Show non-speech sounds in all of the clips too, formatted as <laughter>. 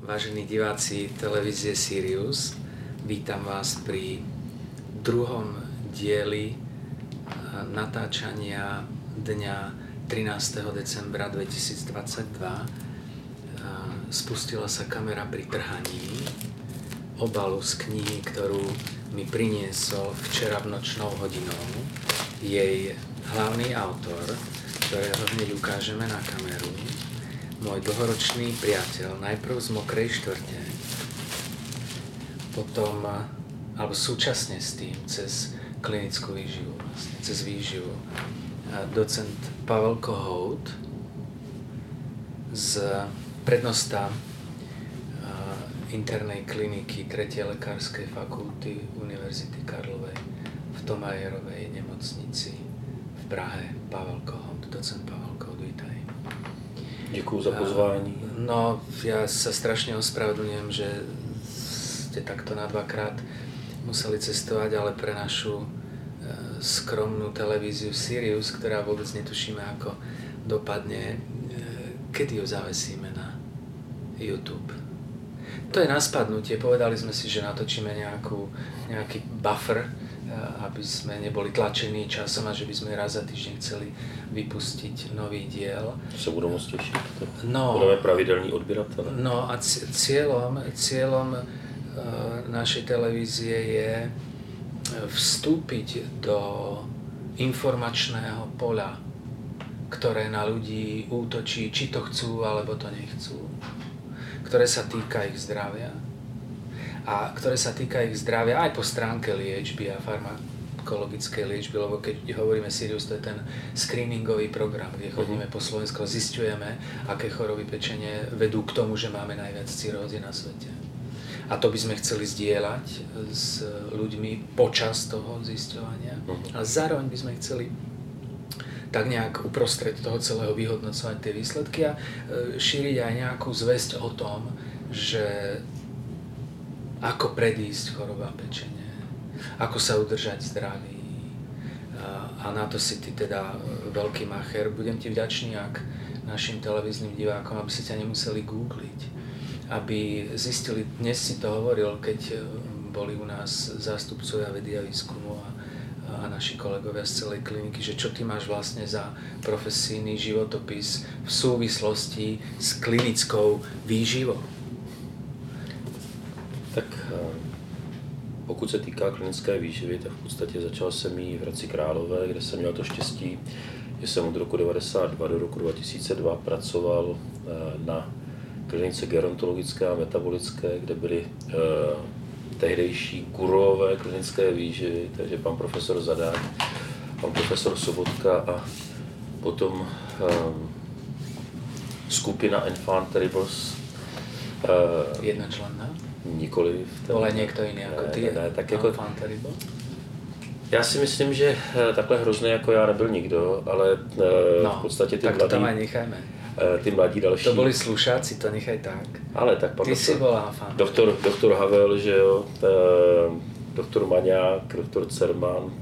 Vážení diváci televízie Sirius, vítam vás pri druhom dieli natáčania dňa 13. decembra 2022. Spustila sa kamera pri trhaní obalu z knihy, ktorú mi priniesol včera v nočnou hodinou jej hlavný autor, ktorého hneď ukážeme na kameru, môj dlhoročný priateľ, najprv z Mokrej štvrte, potom, alebo súčasne s tým, cez klinickú výživu, vlastne, cez výživu, docent Pavel Kohout z prednosta internej kliniky 3. lekárskej fakulty Univerzity Karlovej v Tomajerovej nemocnici v Prahe. Pavel Kohout, docent Pavel Děkuji za pozvání. No, ja sa strašne ospravedlňujem, že ste takto na dvakrát museli cestovať, ale pre našu e, skromnú televíziu Sirius, ktorá vôbec netušíme, ako dopadne, e, kedy ju zavesíme na YouTube. To je na spadnutie. Povedali sme si, že natočíme nejakú, nejaký buffer, aby sme neboli tlačení časom a že by sme raz za týždeň chceli vypustiť nový diel. Se budou moc těšit. No, Budeme pravidelní odběratele. No a cieľom, cieľom uh, našej televízie je vstúpiť do informačného poľa, ktoré na ľudí útočí, či to chcú, alebo to nechcú. Ktoré sa týka ich zdravia a ktoré sa týka ich zdravia aj po stránke liečby a farmakologickej liečby, lebo keď hovoríme Sirius, to je ten screeningový program, kde mhm. chodíme po Slovensku a zistujeme, aké choroby pečenie vedú k tomu, že máme najviac cirózy na svete. A to by sme chceli zdieľať s ľuďmi počas toho zisťovania. Mhm. A zároveň by sme chceli tak nejak uprostred toho celého vyhodnocovať tie výsledky a e, šíriť aj nejakú zväzť o tom, že ako predísť chorobám pečenie, ako sa udržať zdravý. A na to si ty teda e, veľký macher. Budem ti vďačný, ak našim televíznym divákom, aby si ťa nemuseli googliť, aby zistili, dnes si to hovoril, keď e, boli u nás zástupcovia vedy a výskumu a, a naši kolegovia z celej kliniky, že čo ty máš vlastne za profesijný životopis v súvislosti s klinickou výživou. Tak eh, pokud se týká klinické výživy, tak v podstatě začal jsem jí v Hradci Králové, kde jsem měl to štěstí, že jsem od roku 1992 do roku 2002 pracoval eh, na klinice gerontologické a metabolické, kde byly eh, tehdejší kurové klinické výživy, takže pan profesor Zadák, pan profesor Sobotka a potom skupina Enfant Terribles. Jednočlenná? Nikoli. Ten, Ale někdo jiný jako ty? Ne, ne, tak jako, já si myslím, že eh, takhle hrozný jako já nebyl nikdo, ale eh, no, v podstatě ty tak mladí... to tam necháme. Eh, ty mladí další... To byli slušáci, to nechaj tak. Ale tak pan Ty doktor, si volá fan. Doktor, doktor Havel, že jo, doktor Maňák, doktor Cerman,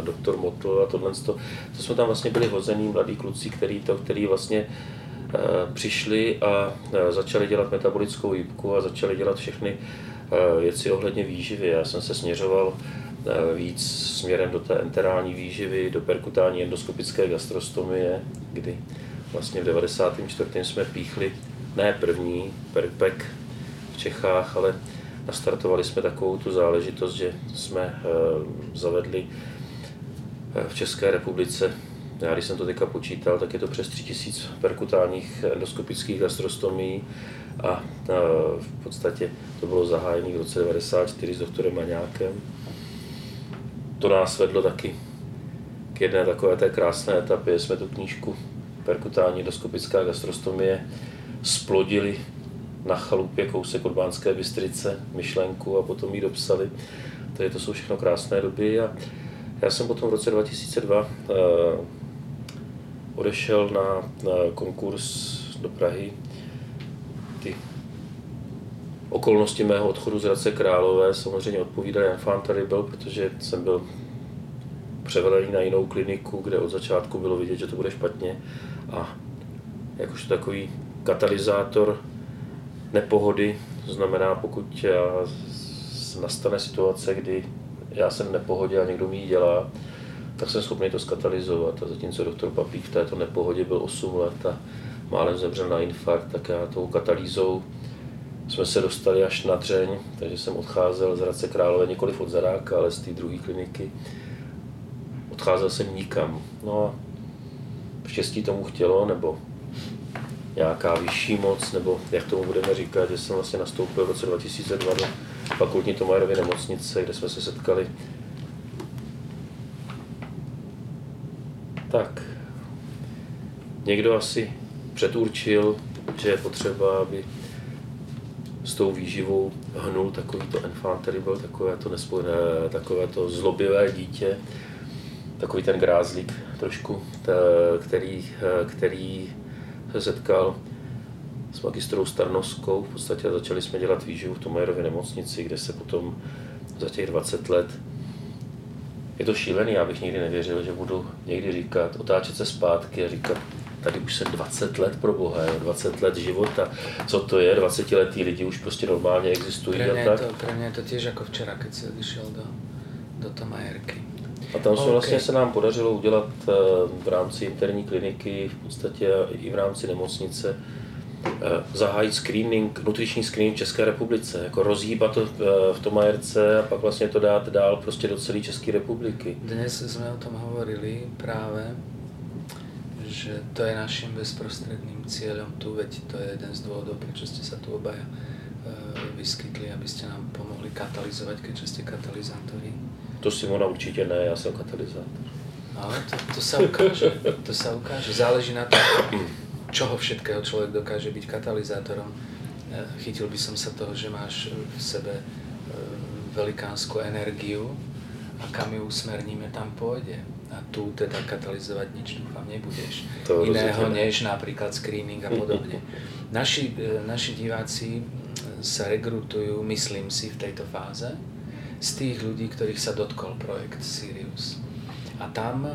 doktor Motl a tohle, to, to jsme tam vlastně byli hození mladí kluci, který to, který vlastně přišli a eh, začali dělat metabolickou jípku a začali dělat všechny eh, věci ohledně výživy. Já jsem se směřoval víc směrem do té enterální výživy, do perkutální endoskopické gastrostomie, kdy vlastně v 94. jsme píchli ne první perpek v Čechách, ale nastartovali jsme takovou tu záležitost, že jsme zavedli v České republice já když jsem to teďka počítal, tak je to přes 3000 perkutálních endoskopických gastrostomí a v podstatě to bylo zahájené v roce 1994 s doktorem Maňákem. To nás vedlo taky k jedné takové té krásné etapě, jsme tu knížku Perkutální endoskopická gastrostomie splodili na chalupě kousek od Bánské Bystrice myšlenku a potom ji dopsali. Tady to jsou všechno krásné doby a já jsem potom v roce 2002 odešel na, na konkurs do Prahy. Ty okolnosti mého odchodu z Hradce Králové samozřejmě odpovídaly Enfant Terrible, protože jsem byl převelený na jinou kliniku, kde od začátku bylo vidět, že to bude špatně. A jakožto takový katalyzátor nepohody, to znamená, pokud nastane situace, kdy já jsem v nepohodě a někdo mi ji dělá, tak jsem schopný to skatalizovat. A zatímco doktor Papík v této nepohodě byl 8 let a málem zemřel na infarkt, tak já tou katalýzou jsme se dostali až na dřeň, takže jsem odcházel z Hradce Králové nikoliv od Zaráka, ale z té druhé kliniky. Odcházel jsem nikam. No a štěstí tomu chtělo, nebo nějaká vyšší moc, nebo jak tomu budeme říkat, že jsem vlastně nastoupil v roce 2002 do fakultní Tomajerovy nemocnice, kde jsme se setkali. Tak, někdo asi předurčil, že je potřeba, aby s tou výživou hnul takový to enfant terrible, takové to, nespojené, takové to zlobivé dítě, takový ten grázlík trošku, který, který se setkal s magistrou Starnovskou. V podstatě začali jsme dělat výživu v Tomajerově nemocnici, kde se potom za těch 20 let je to šílený, já bych nikdy nevěřil, že budu někdy říkat, otáčet se zpátky a říkat, tady už jsem 20 let pro Boha, 20 let života, co to je, 20 letý lidi už prostě normálně existují pre a tak. To, pre mě je to těž jako včera, když jsem vyšel do, do Tomajerky. A tam okay. vlastně se nám podařilo udělat eh, v rámci interní kliniky, v podstatě i v rámci nemocnice, zahájit screening, nutriční screening v České republice, jako rozhýbat to eh, v Tomajerce a pak vlastně to dát dál prostě do celé České republiky. Dnes jsme o tom hovorili právě, že to je naším bezprostredným cieľom tu, veď to je jeden z dôvodov, prečo ste sa tu obaja vyskytli, aby ste nám pomohli katalizovať, keďže ste katalizátori. To Simona určitě ne, já jsem katalyzátor. Ale to, to sa ukáže, to sa ukáže. Záleží na tom, čoho všetkého človek dokáže byť katalizátorom. E, chytil by som sa toho, že máš v sebe e, velikánsku energiu a kam ju usmerníme, tam pôjde. A tu teda katalizovať nič dúfam nebudeš. To Iného než napríklad screening a podobne. <laughs> Naši, e, naši diváci sa rekrutujú, myslím si, v tejto fáze z tých ľudí, ktorých sa dotkol projekt Sirius. A tam e,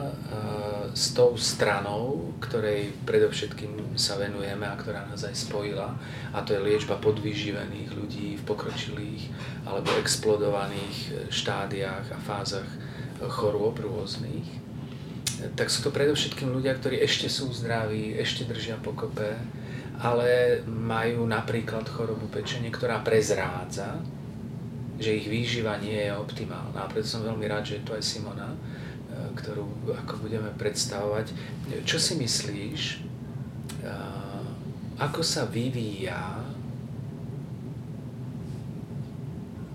s tou stranou, ktorej predovšetkým sa venujeme a ktorá nás aj spojila, a to je liečba podvyživených ľudí v pokročilých alebo explodovaných štádiách a fázach chorôb rôznych, tak sú to predovšetkým ľudia, ktorí ešte sú zdraví, ešte držia pokope, ale majú napríklad chorobu pečenie, ktorá prezrádza, že ich výživa nie je optimálna. A preto som veľmi rád, že je tu aj Simona, ktorú ako budeme predstavovať. Čo si myslíš, e, ako sa vyvíja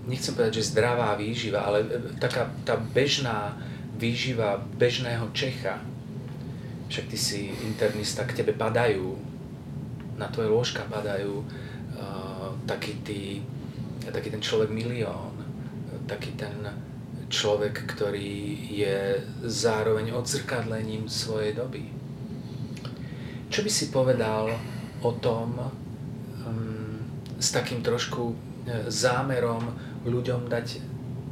nechcem povedať, že zdravá výživa, ale taká tá bežná výživa bežného Čecha. Však ty si internista, k tebe padajú, na tvoje lôžka padajú uh, takí tí taký ten človek milión, taký ten človek, ktorý je zároveň odzrkadlením svojej doby. Čo by si povedal o tom um, s takým trošku e, zámerom ľuďom dať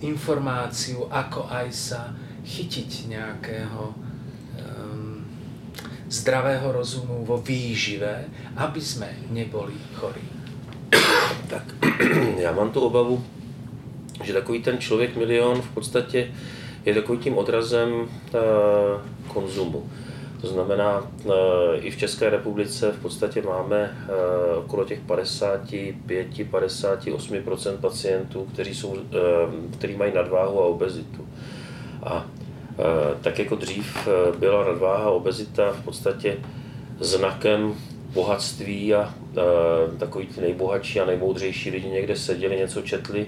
informáciu, ako aj sa chytiť nejakého um, zdravého rozumu vo výžive, aby sme neboli chorí? tak <clears throat> já mám tu obavu, že takový ten člověk milion v podstatě je takovým tím odrazem uh, konzumu. To znamená, uh, i v České republice v podstatě máme uh, okolo těch 55-58% pacientů, kteří, jsou, kteří mají nadváhu a obezitu. A tak jako dřív byla nadváha a obezita v podstatě znakem bohatství a e, takový ty nejbohatší a nejmoudřejší lidi někde seděli, něco četli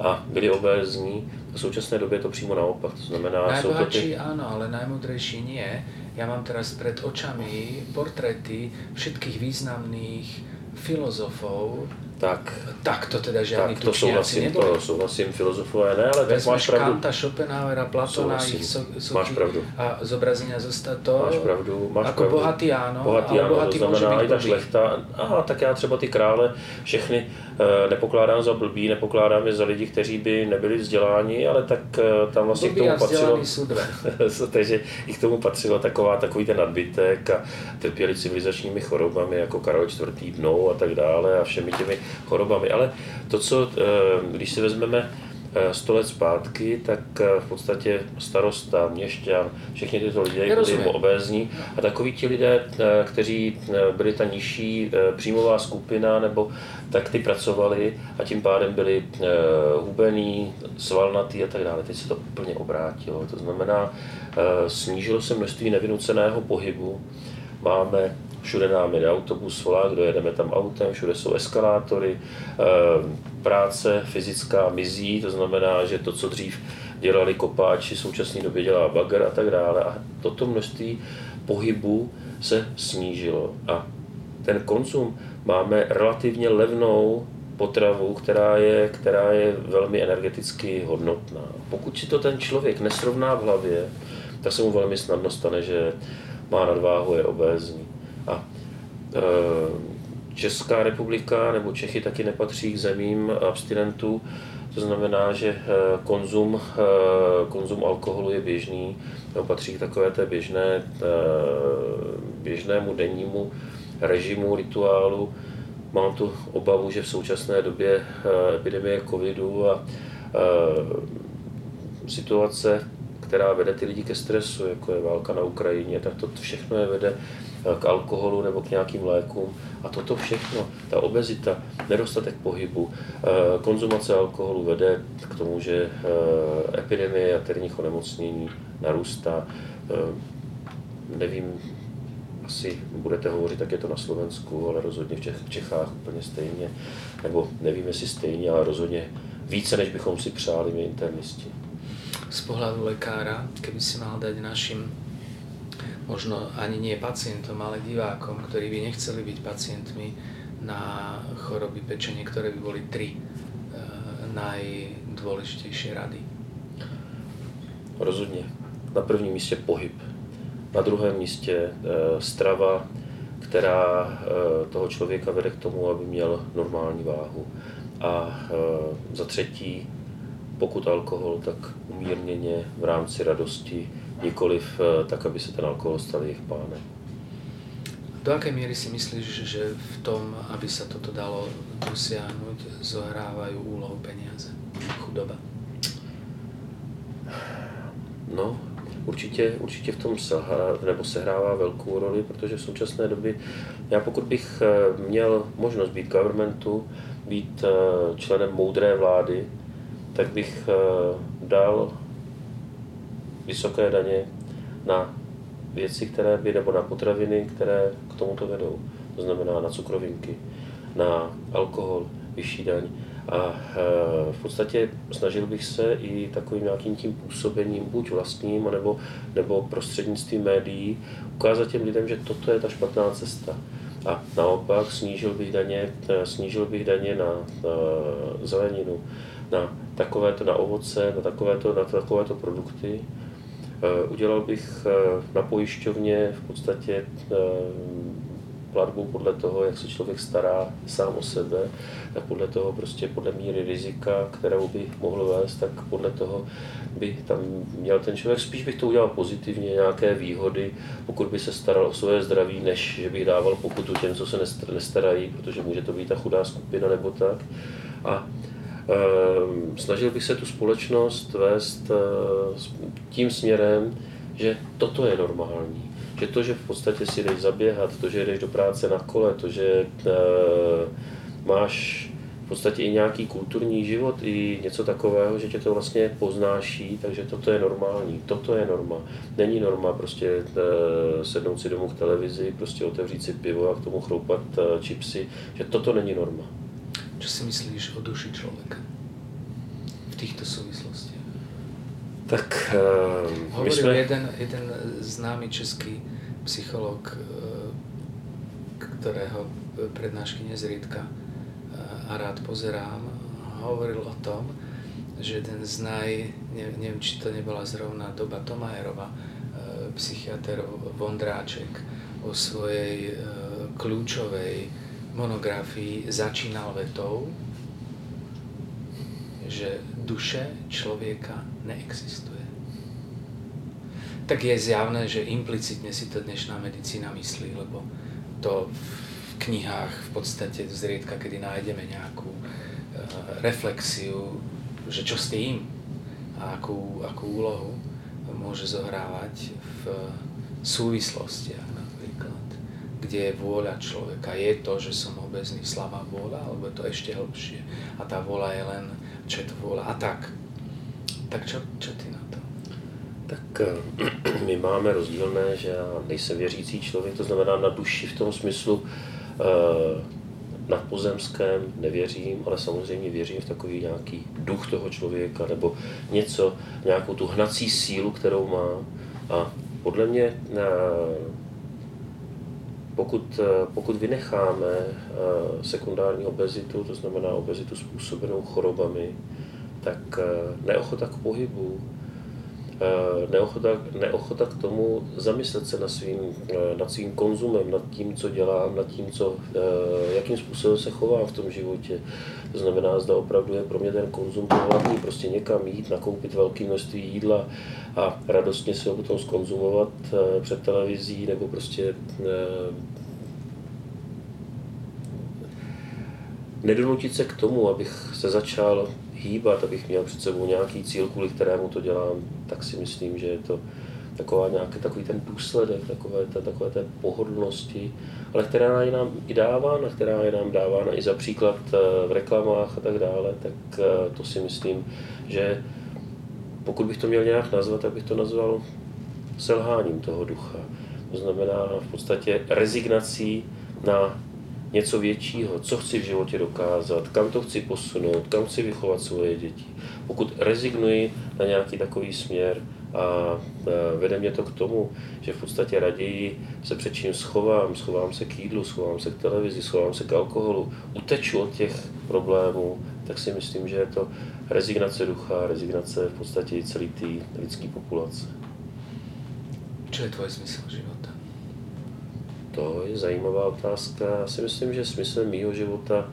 a byli obézní. V současné době je to přímo naopak. To znamená, Najbohatší jsou to ty... áno, ale najmoudřejší nie. Ja mám teraz pred očami portréty všetkých významných filozofov tak, tak to teda žádný tak to souhlasím, to souhlasím, filozofové ne, ale tak máš pravdu. Kanta, Schopenhauera, Platona, ich so, so, máš pravdu. a zobrazenia zostať to, máš pravdu, máš jako pravdu. bohatý áno, bohatý, ale áno, bohatý to znamená může i ta šlechta, aha, tak já třeba ty krále všechny uh, nepokládám za blbý, nepokládám je za lidi, kteří by nebyli vzděláni, ale tak uh, tam vlastně Blbý k tomu patřilo, <laughs> takže i k tomu patřilo taková, takový ten nadbytek a trpěli civilizačními chorobami jako Karol IV. dnou a tak dále a všemi těmi chorobami, ale to, co, eh, když si vezmeme 100 eh, let zpátky, tak eh, v podstatě starosta, měšťan, všichni tyto lidé byli obézní a takoví ti lidé, kteří byli ta nižší příjmová skupina, nebo tak ty pracovali a tím pádem byli hubený, svalnatý a tak dále. Teď se to úplně obrátilo. To znamená, snížilo se množství nevynuceného pohybu. Máme všude nám jede autobus, volá, kdo jedeme tam autem, všude jsou eskalátory, eh, práce fyzická mizí, to znamená, že to, co dřív dělali kopáči, v současné době dělá bagger a tak dále. A toto množství pohybu se snížilo. A ten konzum máme relativně levnou potravu, která je, která je velmi energeticky hodnotná. Pokud si to ten člověk nesrovná v hlavě, tak se mu velmi snadno stane, že má nadváhu, je obézní. A e, Česká republika nebo Čechy taky nepatří k zemím abstinentů, to znamená, že e, konzum, e, konzum alkoholu je běžný, nebo patří k takové té běžné, běžnému dennímu režimu, rituálu. Mám tu obavu, že v současné době epidemie covidu a situace, která vede ty lidi ke stresu, jako je válka na Ukrajině, tak to všechno je vede k alkoholu nebo k nějakým lékům. A toto všechno, ta obezita, nedostatek pohybu, eh, konzumace alkoholu vede k tomu, že eh, epidemie jaterních onemocnění narůstá. Eh, nevím, asi budete hovořit, tak je to na Slovensku, ale rozhodně v, Čech, v Čechách úplně stejně, nebo nevím, jestli stejně, ale rozhodně více, než bychom si přáli my internisti. Z pohľadu lekára, keby si mal dať našim možno ani nie pacientom, ale divákom, ktorí by nechceli byť pacientmi na choroby pečenie, ktoré by boli tri e, najdôležitejšie rady? Rozhodně. Na prvním místě pohyb. Na druhém místě e, strava, která e, toho člověka vede k tomu, aby měl normální váhu. A e, za třetí, pokud alkohol, tak umírněně v rámci radosti, nikoliv eh, tak, aby se ten alkohol stal jejich pánem. Do jaké míry si myslíš, že v tom, aby se toto dalo dosiahnuť, zohrávají úlohu peniaze, chudoba? No, určitě, určitě v tom selhá, nebo sehrává velkou roli, protože v současné době, já pokud bych eh, měl možnost být governmentu, být eh, členem moudré vlády, tak bych dal vysoké daně na věci, které by, nebo na potraviny, které k tomuto vedou. To znamená na cukrovinky, na alkohol, vyšší daň. A e, v podstatě snažil bych se i takovým nějakým tím působením, buď vlastním, nebo, nebo prostřednictvím médií, ukázat těm lidem, že toto je ta špatná cesta. A naopak snížil bych daně, e, snížil bych daně na, na zeleninu, na takovéto, na ovoce, na takovéto, na takovéto produkty, udělal bych eh, na pojišťovně v podstatě eh, platbu podle toho, jak se člověk stará sám o sebe, tak podle toho prostě podle míry rizika, kterou by mohl vést, tak podle toho by tam měl ten člověk, spíš bych to udělal pozitivně, nějaké výhody, pokud by se staral o své zdraví, než že bych dával pokutu těm, co se nestarají, protože může to být ta chudá skupina nebo tak. A snažil bych se tu společnost vést eh, tím směrem, že toto je normální. Že to, že v podstatě si jdeš zaběhat, to, že jdeš do práce na kole, to, že eh, máš v podstatě i nějaký kulturní život, i něco takového, že tě to vlastně poznáší, takže toto je normální, toto je norma. Není norma prostě eh, sednout si domů k televizi, prostě otevřít si pivo a k tomu chroupat čipsy, že toto není norma. Čo si myslíš o duši člověka v těchto souvislostech? Tak uh, Hovoril jsme... jeden, jeden známý český psycholog, uh, kterého prednášky nezriedka a rád pozerám, hovoril o tom, že jeden z naj, ne, neviem, či to nebola zrovna doba Tomajerova, psychiatr Vondráček o svojej kľúčovej monografii začínal vetou, že duše člověka neexistuje. Tak je zjavné, že implicitně si to dnešná medicína myslí, lebo to v knihách v podstate zriedka, kedy nájdeme nejakú uh, reflexiu, že čo s tým a akú úlohu môže zohrávať v súvislostiach napríklad, kde je vôľa človeka. Je to, že som obezný, slabá vôľa, alebo je to ešte hlbšie. A tá vôľa je len to vôľa a tak. Tak čo, čo ty na to? Tak eh, <clears throat> my máme rozdílné, že já nejsem věřící člověk, to znamená na duši v tom smyslu eh, na pozemském nevěřím, ale samozřejmě věřím v takový nějaký duch toho člověka nebo něco, nějakou tu hnací sílu, kterou má. A podle mě eh, pokud, pokud vynecháme sekundární obezitu, to znamená obezitu způsobenou chorobami, tak neochota k pohybu, neochota, neochota k tomu zamyslet se nad svým, nad svým konzumem, nad tím, co dělám, nad tím, co, jakým způsobem se chovám v tom životě. To znamená, zda opravdu je pro mě ten konzum hlavní, prostě někam jít, nakoupit velké množství jídla a radostně si ho potom skonzumovat před televizí nebo prostě nedonutit se k tomu, abych se začal hýbat, abych měl před sebou nějaký cíl, kvůli kterému to dělám, tak si myslím, že je to taková nějaký, takový ten důsledek takové, té, takové té pohodlnosti, ale která je nám i dávána, která je nám dávána i za příklad eh, v reklamách a tak dále, tak eh, to si myslím, že pokud bych to měl nějak nazvat, tak bych to nazval selháním toho ducha. To znamená v podstatě rezignací na něco většího, co chci v životě dokázat, kam to chci posunout, kam chci vychovat svoje děti. Pokud rezignuji na nějaký takový směr a vede mě to k tomu, že v podstatě raději se před čím schovám, schovám se k jídlu, schovám se k televizi, schovám se k alkoholu, uteču od těch problémů, tak si myslím, že je to rezignace ducha, rezignace v podstatě i celé té lidské populace. Co je tvoj smysl života? To je zajímavá otázka. Já si myslím, že smyslem mýho života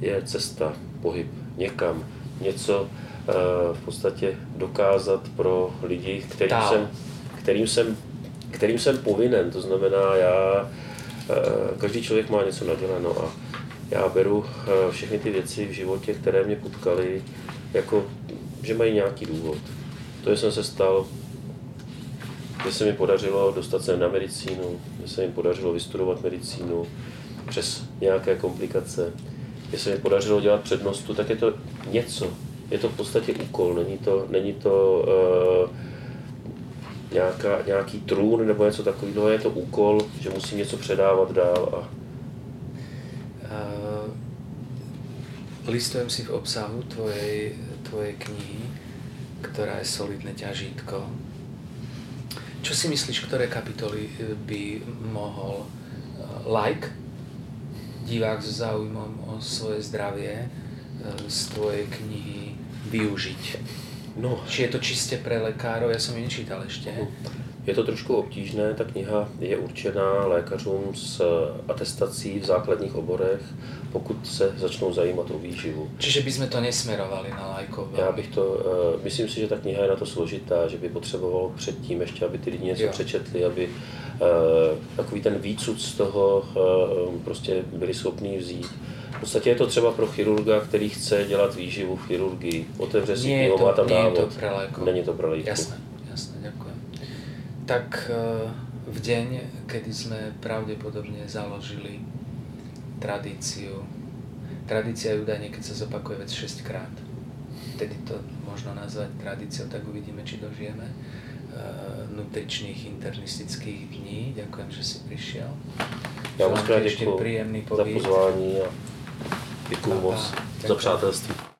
je cesta, pohyb někam, něco eh, v podstatě dokázat pro lidi, kterým jsem, kterým jsem, kterým jsem povinen. To znamená, já, eh, každý člověk má něco naděleno a já beru eh, všechny ty věci v životě, které mě potkaly, jako, že mají nějaký důvod. To, že jsem se stal že se mi podařilo dostat se na medicínu, že se mi podařilo vystudovat medicínu přes nějaké komplikace, že se mi podařilo dělat přednostu, tak je to něco. Je to v podstatě úkol, není to, není to uh, nějaká, nějaký trůn nebo něco takového, je to úkol, že musím něco předávat dál. A... Uh, listujem si v obsahu tvojej, tvojej knihy, která je solidné ťažítko Čo si myslíš, ktoré kapitoly eh, by mohol eh, like, divák s záujmom o svoje zdravie eh, z tvojej knihy využiť? No. Či je to čistě pre lekárov? Já jsem ji nečítal ještě. Je to trošku obtížné, ta kniha je určená lékařům s atestací v základních oborech, pokud se začnou zajímat o výživu. Čiže bychom to nesmerovali na lajkové? Já bych to, uh, myslím si, že ta kniha je na to složitá, že by potřebovalo předtím ještě, aby ty lidi něco jo. přečetli, aby uh, takový ten výcud z toho prostě byli schopní vzít. V podstatě je to třeba pro chirurga, který chce dělat výživu v chirurgii. Otevře si knihu, má tam. Není to pro léko. Není to pro léko. Jasné, jasné, děkuji. Tak v deň, kedy jsme pravděpodobně založili tradíciu. Tradícia je údajne, keď sa zopakuje vec 6 krát. Vtedy to možno nazvať tradíciou, tak uvidíme, či dožijeme uh, nutričných internistických dní. Ďakujem, že si prišiel. Já moc krát děkuji za pozvání a děkuji moc za přátelství.